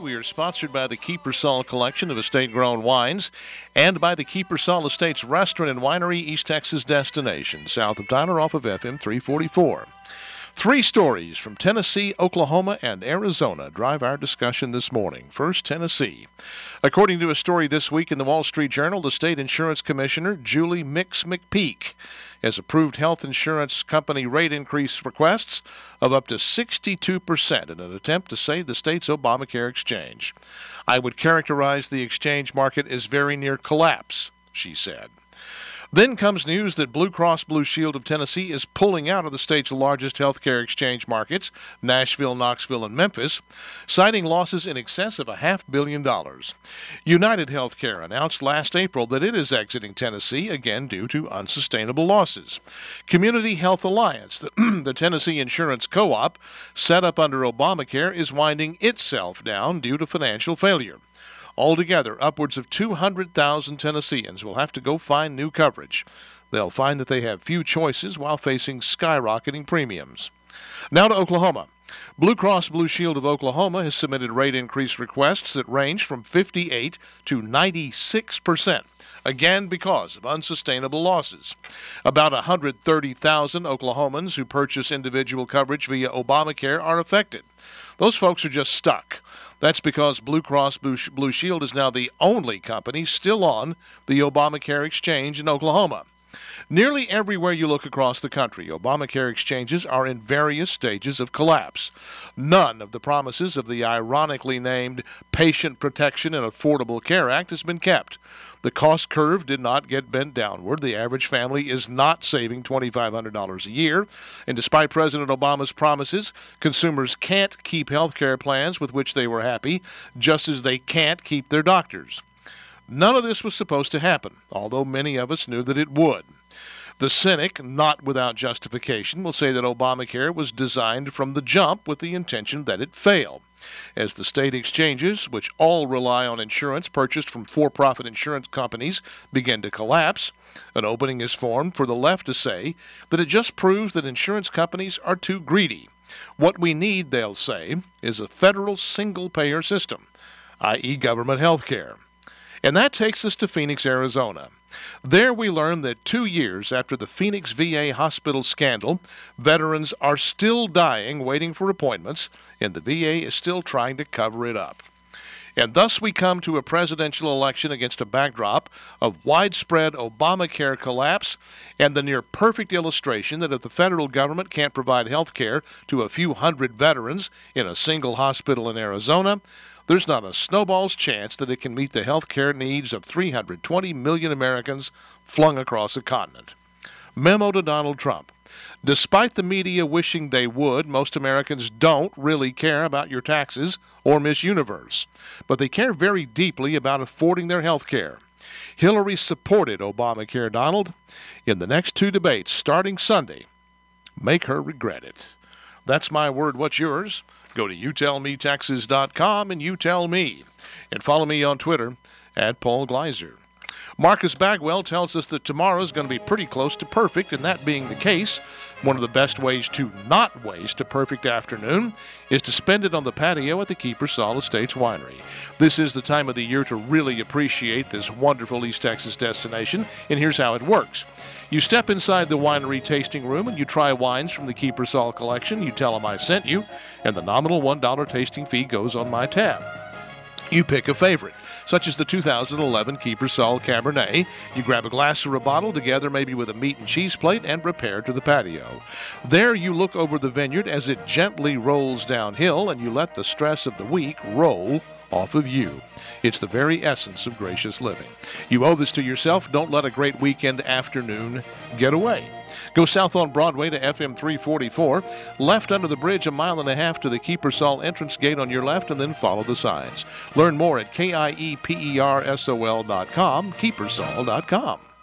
We are sponsored by the Kiepersol Collection of estate grown wines and by the Kiepersol Estates Restaurant and Winery, East Texas destination, south of Tyler off of FM 344. Three stories from Tennessee, Oklahoma, and Arizona drive our discussion this morning. First, Tennessee. According to a story this week in the Wall Street Journal, the state insurance commissioner, Julie Mix McPeak, has approved health insurance company rate increase requests of up to 62% in an attempt to save the state's Obamacare exchange. I would characterize the exchange market as very near collapse, she said. Then comes news that Blue Cross Blue Shield of Tennessee is pulling out of the state's largest healthcare exchange markets, Nashville, Knoxville, and Memphis, citing losses in excess of a half billion dollars. United Healthcare announced last April that it is exiting Tennessee, again due to unsustainable losses. Community Health Alliance, the, the Tennessee Insurance Co op, set up under Obamacare, is winding itself down due to financial failure. Altogether, upwards of 200,000 Tennesseans will have to go find new coverage. They'll find that they have few choices while facing skyrocketing premiums. Now to Oklahoma. Blue Cross Blue Shield of Oklahoma has submitted rate increase requests that range from 58 to 96 percent again because of unsustainable losses. About 130,000 Oklahomans who purchase individual coverage via Obamacare are affected. Those folks are just stuck. That's because Blue Cross Blue Shield is now the only company still on the Obamacare exchange in Oklahoma. Nearly everywhere you look across the country, Obamacare exchanges are in various stages of collapse. None of the promises of the ironically named Patient Protection and Affordable Care Act has been kept. The cost curve did not get bent downward. The average family is not saving $2,500 a year. And despite President Obama's promises, consumers can't keep health care plans with which they were happy, just as they can't keep their doctors. None of this was supposed to happen, although many of us knew that it would. The cynic, not without justification, will say that Obamacare was designed from the jump with the intention that it fail. As the state exchanges, which all rely on insurance purchased from for profit insurance companies, begin to collapse, an opening is formed for the left to say that it just proves that insurance companies are too greedy. What we need, they'll say, is a federal single payer system, i.e., government health care. And that takes us to Phoenix, Arizona. There we learn that two years after the Phoenix VA hospital scandal, veterans are still dying waiting for appointments, and the VA is still trying to cover it up. And thus we come to a presidential election against a backdrop of widespread Obamacare collapse and the near perfect illustration that if the federal government can't provide health care to a few hundred veterans in a single hospital in Arizona, there's not a snowball's chance that it can meet the health care needs of 320 million Americans flung across the continent. Memo to Donald Trump. Despite the media wishing they would, most Americans don't really care about your taxes or Miss Universe, but they care very deeply about affording their health care. Hillary supported Obamacare, Donald. In the next two debates, starting Sunday, make her regret it. That's my word. What's yours? Go to youtellmetexas.com and you tell me. And follow me on Twitter at Paul Gleiser. Marcus Bagwell tells us that tomorrow is going to be pretty close to perfect, and that being the case, one of the best ways to not waste a perfect afternoon is to spend it on the patio at the Kiepersol Estates Winery. This is the time of the year to really appreciate this wonderful East Texas destination, and here's how it works. You step inside the winery tasting room and you try wines from the Kiepersol collection. You tell them I sent you, and the nominal $1 tasting fee goes on my tab. You pick a favorite such as the 2011 Kiepersol Cabernet. You grab a glass or a bottle together, maybe with a meat and cheese plate, and repair to the patio. There, you look over the vineyard as it gently rolls downhill, and you let the stress of the week roll off of you. It's the very essence of gracious living. You owe this to yourself. Don't let a great weekend afternoon get away. Go south on Broadway to FM 344, left under the bridge a mile and a half to the Kiepersol entrance gate on your left, and then follow the signs. Learn more at K-I-E-P-E-R-S-O-L.com, Kiepersol.com.